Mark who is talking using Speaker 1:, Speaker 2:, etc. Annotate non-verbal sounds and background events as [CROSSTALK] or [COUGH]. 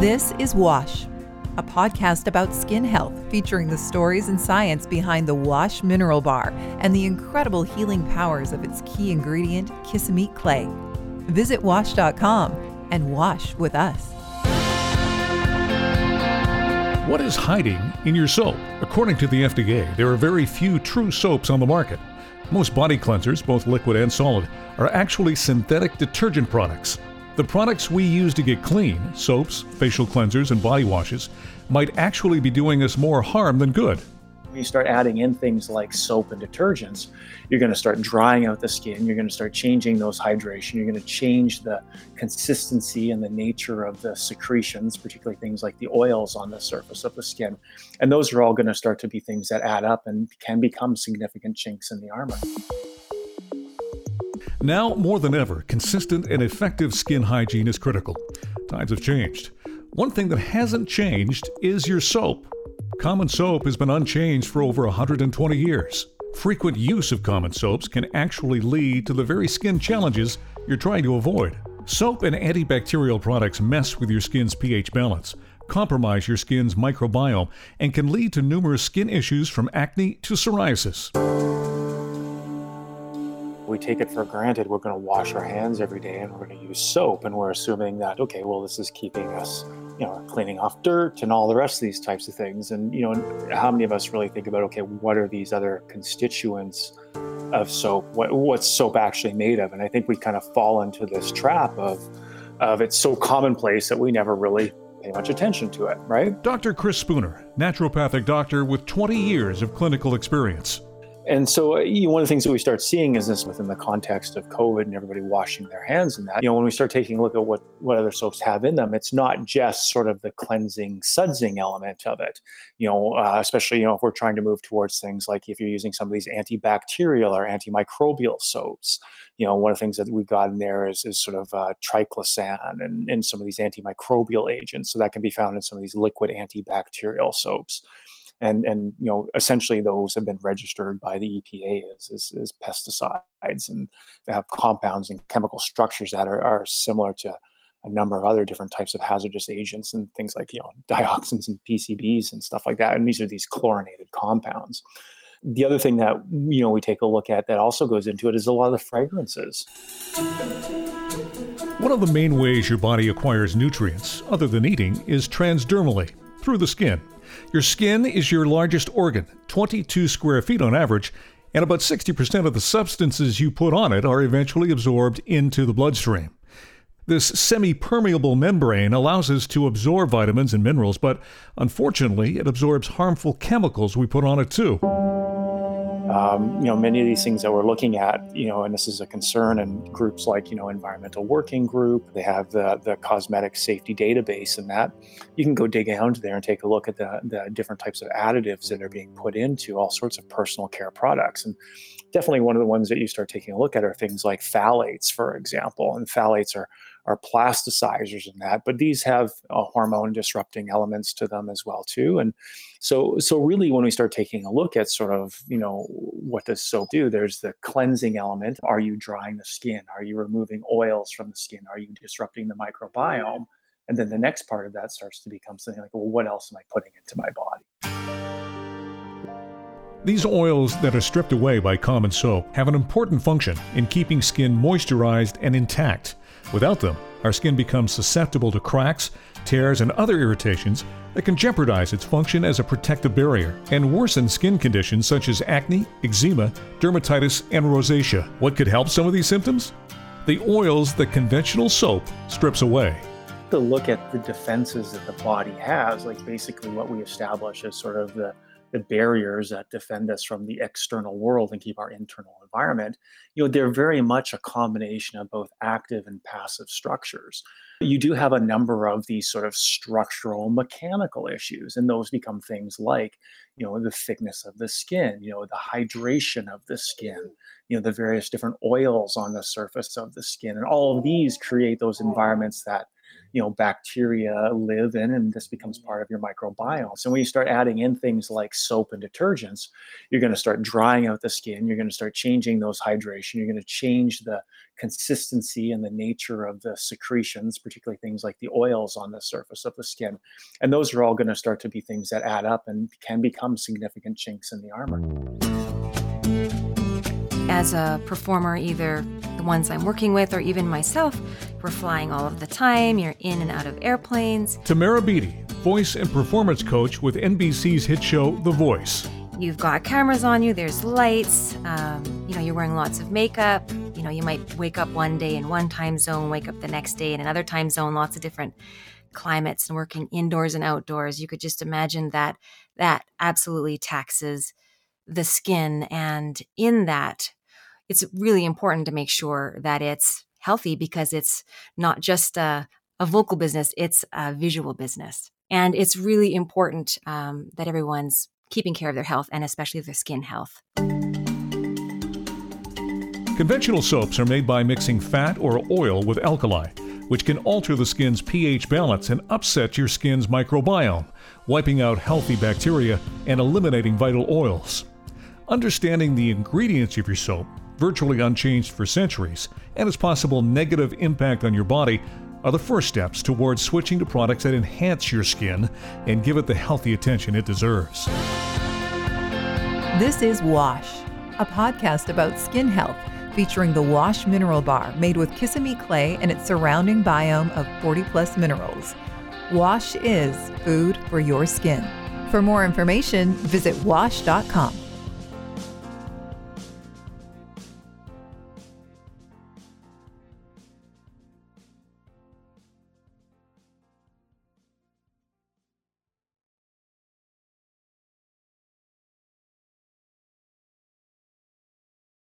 Speaker 1: This is Wash, a podcast about skin health featuring the stories and science behind the Wash Mineral Bar and the incredible healing powers of its key ingredient, Kisameet clay. Visit wash.com and wash with us.
Speaker 2: What is hiding in your soap? According to the FDA, there are very few true soaps on the market. Most body cleansers, both liquid and solid, are actually synthetic detergent products. The products we use to get clean, soaps, facial cleansers, and body washes, might actually be doing us more harm than good.
Speaker 3: When you start adding in things like soap and detergents, you're going to start drying out the skin. You're going to start changing those hydration. You're going to change the consistency and the nature of the secretions, particularly things like the oils on the surface of the skin. And those are all going to start to be things that add up and can become significant chinks in the armor.
Speaker 2: Now, more than ever, consistent and effective skin hygiene is critical. Times have changed. One thing that hasn't changed is your soap. Common soap has been unchanged for over 120 years. Frequent use of common soaps can actually lead to the very skin challenges you're trying to avoid. Soap and antibacterial products mess with your skin's pH balance, compromise your skin's microbiome, and can lead to numerous skin issues from acne to psoriasis
Speaker 3: we take it for granted. We're going to wash our hands every day and we're going to use soap and we're assuming that okay well this is keeping us you know cleaning off dirt and all the rest of these types of things. And you know how many of us really think about okay what are these other constituents of soap? What, what's soap actually made of? And i think we kind of fall into this trap of of it's so commonplace that we never really pay much attention to it right?
Speaker 2: Dr chris spooner naturopathic doctor with 20 years of clinical experience
Speaker 3: and so, uh, you know, one of the things that we start seeing is this within the context of COVID and everybody washing their hands and that. You know, when we start taking a look at what what other soaps have in them, it's not just sort of the cleansing, sudsing element of it. You know, uh, especially you know if we're trying to move towards things like if you're using some of these antibacterial or antimicrobial soaps. You know, one of the things that we've got in there is, is sort of uh, triclosan and, and some of these antimicrobial agents. So that can be found in some of these liquid antibacterial soaps and and you know essentially those have been registered by the EPA as, as, as pesticides and they have compounds and chemical structures that are, are similar to a number of other different types of hazardous agents and things like you know [LAUGHS] dioxins and PCBs and stuff like that and these are these chlorinated compounds. The other thing that you know we take a look at that also goes into it is a lot of the fragrances.
Speaker 2: One of the main ways your body acquires nutrients, other than eating, is transdermally, through the skin. Your skin is your largest organ, 22 square feet on average, and about 60% of the substances you put on it are eventually absorbed into the bloodstream. This semi permeable membrane allows us to absorb vitamins and minerals, but unfortunately, it absorbs harmful chemicals we put on it too.
Speaker 3: Um, you know, many of these things that we're looking at, you know, and this is a concern in groups like, you know, Environmental Working Group, they have the, the cosmetic safety database and that you can go dig down there and take a look at the, the different types of additives that are being put into all sorts of personal care products. And definitely one of the ones that you start taking a look at are things like phthalates, for example. And phthalates are are plasticizers in that, but these have uh, hormone disrupting elements to them as well too. And so, so really, when we start taking a look at sort of you know what does soap do, there's the cleansing element. Are you drying the skin? Are you removing oils from the skin? Are you disrupting the microbiome? And then the next part of that starts to become something like, well, what else am I putting into my body?
Speaker 2: These oils that are stripped away by common soap have an important function in keeping skin moisturized and intact. Without them, our skin becomes susceptible to cracks, tears, and other irritations that can jeopardize its function as a protective barrier and worsen skin conditions such as acne, eczema, dermatitis, and rosacea. What could help some of these symptoms? The oils that conventional soap strips away.
Speaker 3: To look at the defenses that the body has, like basically what we establish as sort of the the barriers that defend us from the external world and keep our internal environment, you know, they're very much a combination of both active and passive structures. You do have a number of these sort of structural mechanical issues, and those become things like, you know, the thickness of the skin, you know, the hydration of the skin, you know, the various different oils on the surface of the skin. And all of these create those environments that you know bacteria live in and this becomes mm-hmm. part of your microbiome. So when you start adding in things like soap and detergents you're going to start drying out the skin you're going to start changing those hydration you're going to change the consistency and the nature of the secretions particularly things like the oils on the surface of the skin. And those are all going to start to be things that add up and can become significant chinks in the armor
Speaker 4: as a performer either the ones I'm working with or even myself, we're flying all of the time, you're in and out of airplanes.
Speaker 2: Tamara Beatty, voice and performance coach with NBC's hit show The Voice.
Speaker 4: You've got cameras on you, there's lights, um, you know, you're wearing lots of makeup. You know, you might wake up one day in one time zone, wake up the next day in another time zone, lots of different climates and working indoors and outdoors. You could just imagine that that absolutely taxes the skin. And in that, it's really important to make sure that it's healthy because it's not just a, a vocal business, it's a visual business. And it's really important um, that everyone's keeping care of their health and especially their skin health.
Speaker 2: Conventional soaps are made by mixing fat or oil with alkali, which can alter the skin's pH balance and upset your skin's microbiome, wiping out healthy bacteria and eliminating vital oils. Understanding the ingredients of your soap virtually unchanged for centuries, and its possible negative impact on your body are the first steps towards switching to products that enhance your skin and give it the healthy attention it deserves.
Speaker 1: This is Wash, a podcast about skin health featuring the Wash Mineral Bar made with Kisameet clay and its surrounding biome of 40 plus minerals. Wash is food for your skin. For more information, visit wash.com.